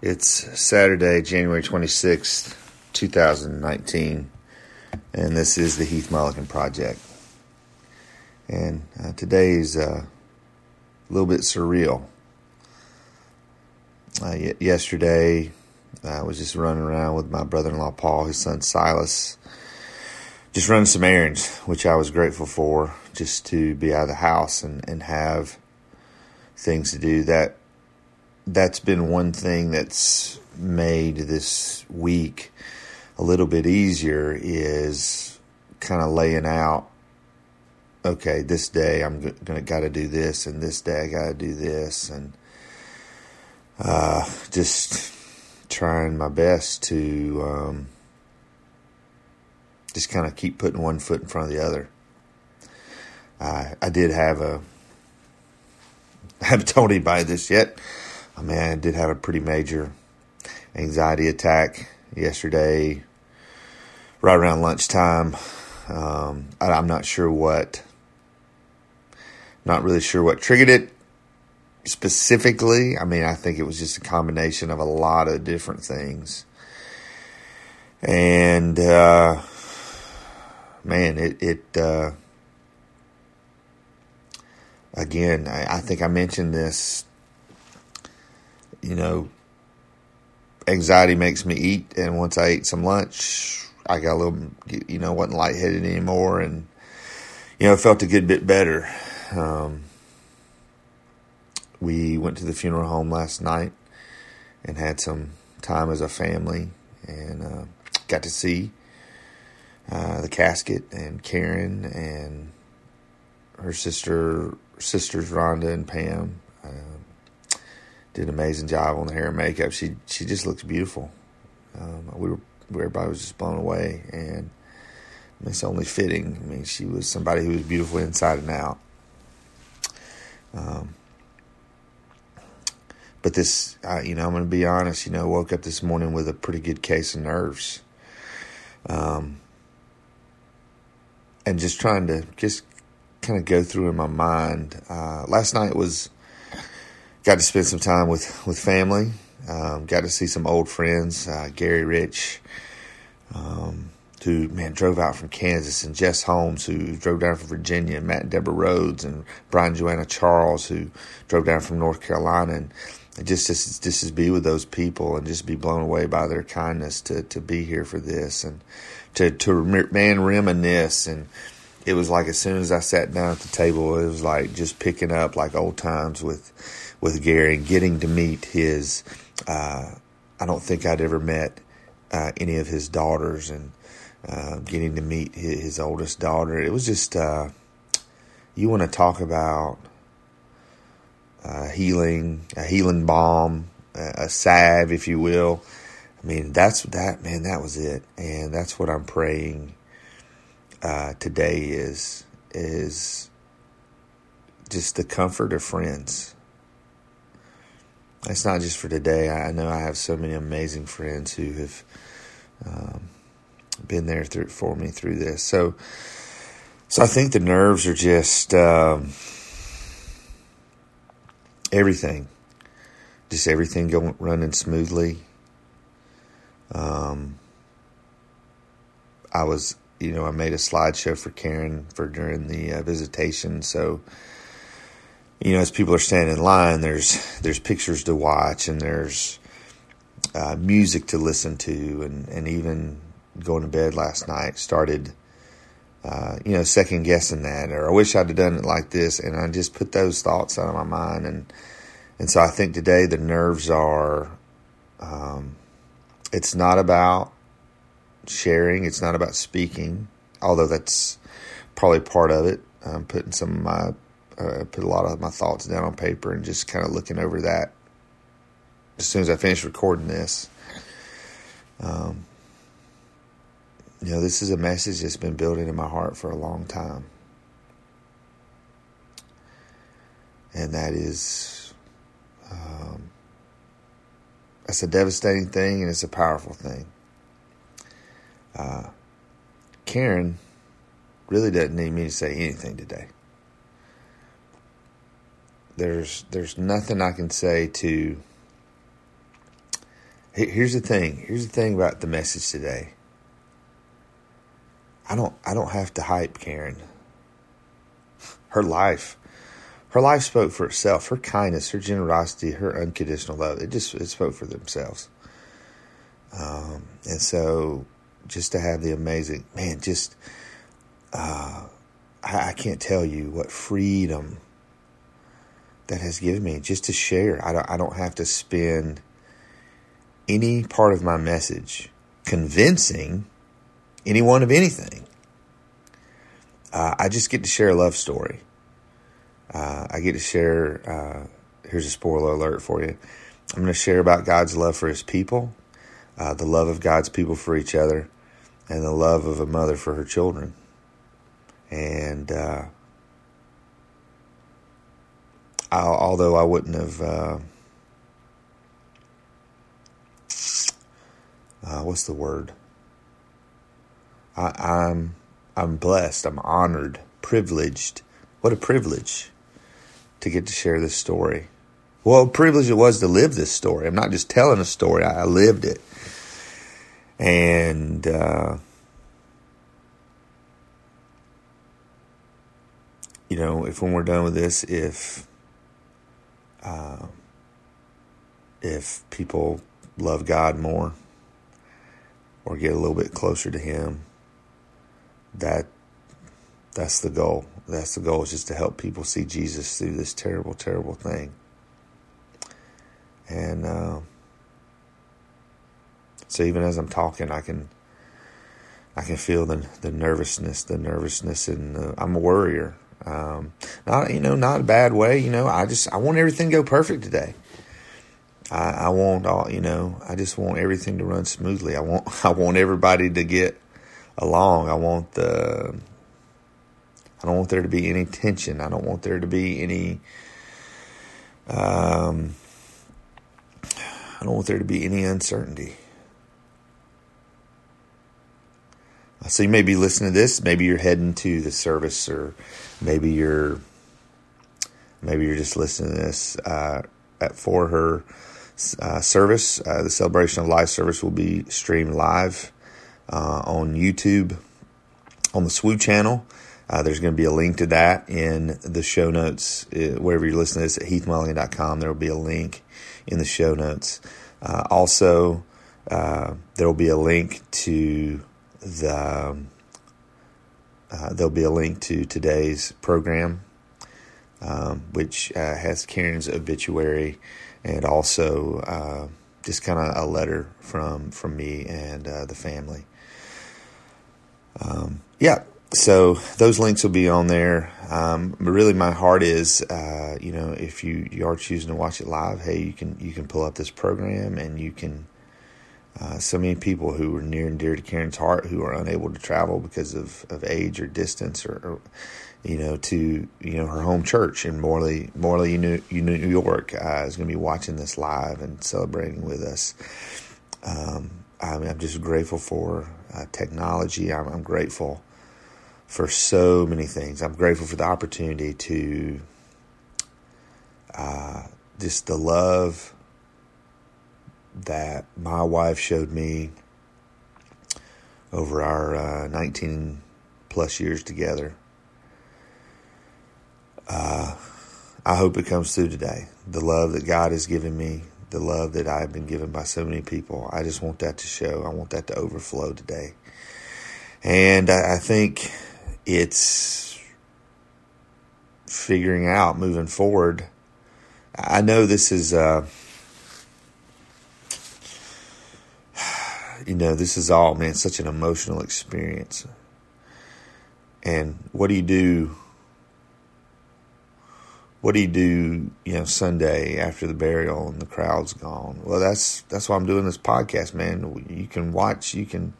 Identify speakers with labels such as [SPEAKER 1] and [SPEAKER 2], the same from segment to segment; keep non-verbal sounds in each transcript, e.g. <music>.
[SPEAKER 1] It's Saturday, January 26th, 2019, and this is the Heath Mullikin Project. And uh, today is uh, a little bit surreal. Uh, y- yesterday, I was just running around with my brother in law, Paul, his son Silas, just running some errands, which I was grateful for, just to be out of the house and, and have things to do. That that's been one thing that's made this week a little bit easier is kind of laying out okay this day i'm gonna gotta do this and this day i gotta do this and uh, just trying my best to um, just kind of keep putting one foot in front of the other. I i did have a <laughs> I haven't told anybody this yet I mean, I did have a pretty major anxiety attack yesterday, right around lunchtime. Um, I, I'm not sure what, not really sure what triggered it specifically. I mean, I think it was just a combination of a lot of different things. And, uh, man, it, it, uh, again, I, I think I mentioned this you know, anxiety makes me eat, and once I ate some lunch, I got a little, you know, wasn't lightheaded anymore, and you know, felt a good bit better. Um, we went to the funeral home last night and had some time as a family, and uh, got to see uh, the casket and Karen and her sister, sisters Rhonda and Pam. Did an amazing job on the hair and makeup. She she just looks beautiful. Um, we were everybody was just blown away, and it's only fitting. I mean, she was somebody who was beautiful inside and out. Um, but this, uh, you know, I'm going to be honest. You know, woke up this morning with a pretty good case of nerves, um, and just trying to just kind of go through in my mind. Uh, last night was got to spend some time with with family. Um, got to see some old friends, uh, Gary Rich, um, who man drove out from Kansas, and Jess Holmes, who drove down from Virginia, and Matt and Deborah Rhodes, and Brian Joanna Charles, who drove down from North Carolina, and just just just to be with those people and just be blown away by their kindness to to be here for this and to to man reminisce and it was like as soon as I sat down at the table, it was like just picking up like old times with with Gary and getting to meet his. Uh, I don't think I'd ever met uh, any of his daughters, and uh, getting to meet his, his, oldest daughter. It was just uh, you want to talk about uh, healing, a healing balm, a salve, if you will. I mean, that's that man. That was it, and that's what I'm praying uh, today is is just the comfort of friends. It's not just for today. I know I have so many amazing friends who have um, been there through, for me through this. So, so I think the nerves are just um, everything, just everything going running smoothly. Um, I was, you know, I made a slideshow for Karen for during the uh, visitation, so you know, as people are standing in line, there's there's pictures to watch and there's uh, music to listen to, and and even going to bed last night started, uh, you know, second guessing that, or I wish I'd have done it like this, and I just put those thoughts out of my mind, and and so I think today the nerves are, um, it's not about sharing, it's not about speaking, although that's probably part of it. I'm putting some of my uh, put a lot of my thoughts down on paper and just kind of looking over that as soon as I finish recording this. Um, you know, this is a message that's been building in my heart for a long time. And that is, um, that's a devastating thing and it's a powerful thing. Uh, Karen really doesn't need me to say anything today there's there's nothing I can say to Here's the thing. Here's the thing about the message today. I don't I don't have to hype Karen. Her life her life spoke for itself. Her kindness, her generosity, her unconditional love, it just it spoke for themselves. Um, and so just to have the amazing man, just uh, I, I can't tell you what freedom that has given me just to share. I don't I don't have to spend any part of my message convincing anyone of anything. Uh, I just get to share a love story. Uh, I get to share. Uh, here's a spoiler alert for you. I'm going to share about God's love for His people, uh, the love of God's people for each other, and the love of a mother for her children. And uh, I, although I wouldn't have, uh, uh, what's the word? I, I'm I'm blessed. I'm honored, privileged. What a privilege to get to share this story. Well, privilege it was to live this story. I'm not just telling a story, I, lived it. And, uh, you know, if when we're done with this, if, uh, if people love God more or get a little bit closer to Him, that that's the goal. That's the goal is just to help people see Jesus through this terrible, terrible thing. And uh, so even as I'm talking, I can I can feel the the nervousness, the nervousness, and I'm a worrier. Um, not you know, not a bad way. You know, I just I want everything to go perfect today. I, I want all you know. I just want everything to run smoothly. I want <laughs> I want everybody to get along. I want the I don't want there to be any tension. I don't want there to be any. Um, I don't want there to be any uncertainty. So you may be listening to this. Maybe you're heading to the service, or maybe you're maybe you're just listening to this uh, at for her uh, service. Uh, the celebration of life service will be streamed live uh, on YouTube on the SWU channel. Uh, there's going to be a link to that in the show notes. Uh, wherever you're listening to this at heathmullikin.com, there will be a link in the show notes. Also, there will be a link to the um, uh, there'll be a link to today's program, um, which uh, has Karen's obituary and also just kind of a letter from from me and the family. Um, yeah, so those links will be on there. Um, really, my heart is, uh, you know, if you, you are choosing to watch it live, hey, you can you can pull up this program and you can. Uh, so many people who are near and dear to Karen's heart who are unable to travel because of, of age or distance or, or you know, to you know her home church in Morley, Morley, New, New York, uh, is going to be watching this live and celebrating with us. Um, I'm, I'm, just grateful for uh, technology. I'm, I'm grateful for so many things. I'm grateful for the opportunity to uh, just the love that my wife showed me over our uh, 19 plus years together. Uh, I hope it comes through today. The love that God has given me, the love that I've been given by so many people. I just want that to show. I want that to overflow today. And I, I think it's figuring out moving forward. I know this is, uh, you know, this is all, man, such an emotional experience. And what do you do? What do you do, you know, Sunday after the burial and the crowd's gone? Well, that's that's why I'm doing this podcast, man. You can watch, you can,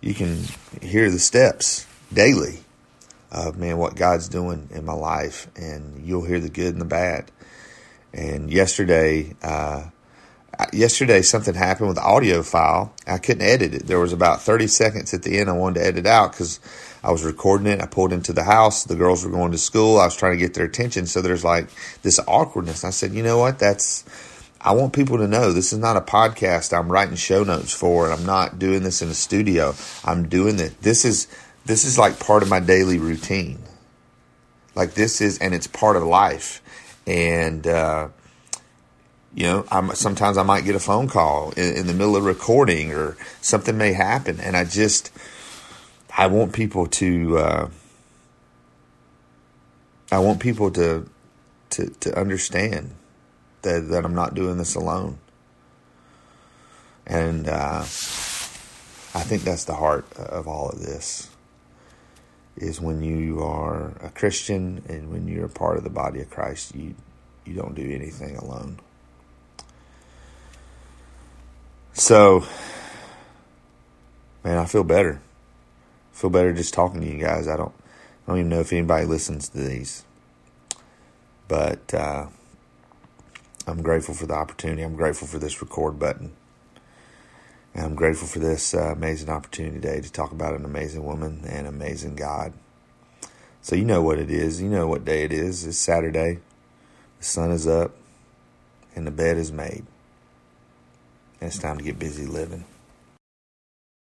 [SPEAKER 1] you can hear the steps daily of man what God's doing in my life, and you'll hear the good and the bad. And yesterday, uh, yesterday something happened with the audio file. I couldn't edit it. There was about 30 seconds at the end I wanted to edit out because I was recording it. I pulled into the house. The girls were going to school. I was trying to get their attention. So there's like this awkwardness. I said, you know what? That's I want people to know this is not a podcast I'm writing show notes for, and I'm not doing this in a studio. I'm doing it. This is this is like part of my daily routine. Like this is, and it's part of life. And uh, you know, I'm sometimes I might get a phone call in, in the middle of recording, or something may happen, and I just I want people to. Uh, I want people to to to understand that that I'm not doing this alone. And uh, I think that's the heart of all of this is when you are a Christian and when you're a part of the body of Christ, you you don't do anything alone. So, man, I feel better. I feel better just talking to you guys. I don't I don't even know if anybody listens to these, but uh, I'm grateful for the opportunity. I'm grateful for this record button. And I'm grateful for this uh, amazing opportunity today to talk about an amazing woman and amazing God. So, you know what it is. You know what day it is. It's Saturday. The sun is up and the bed is made. It's time to get busy living.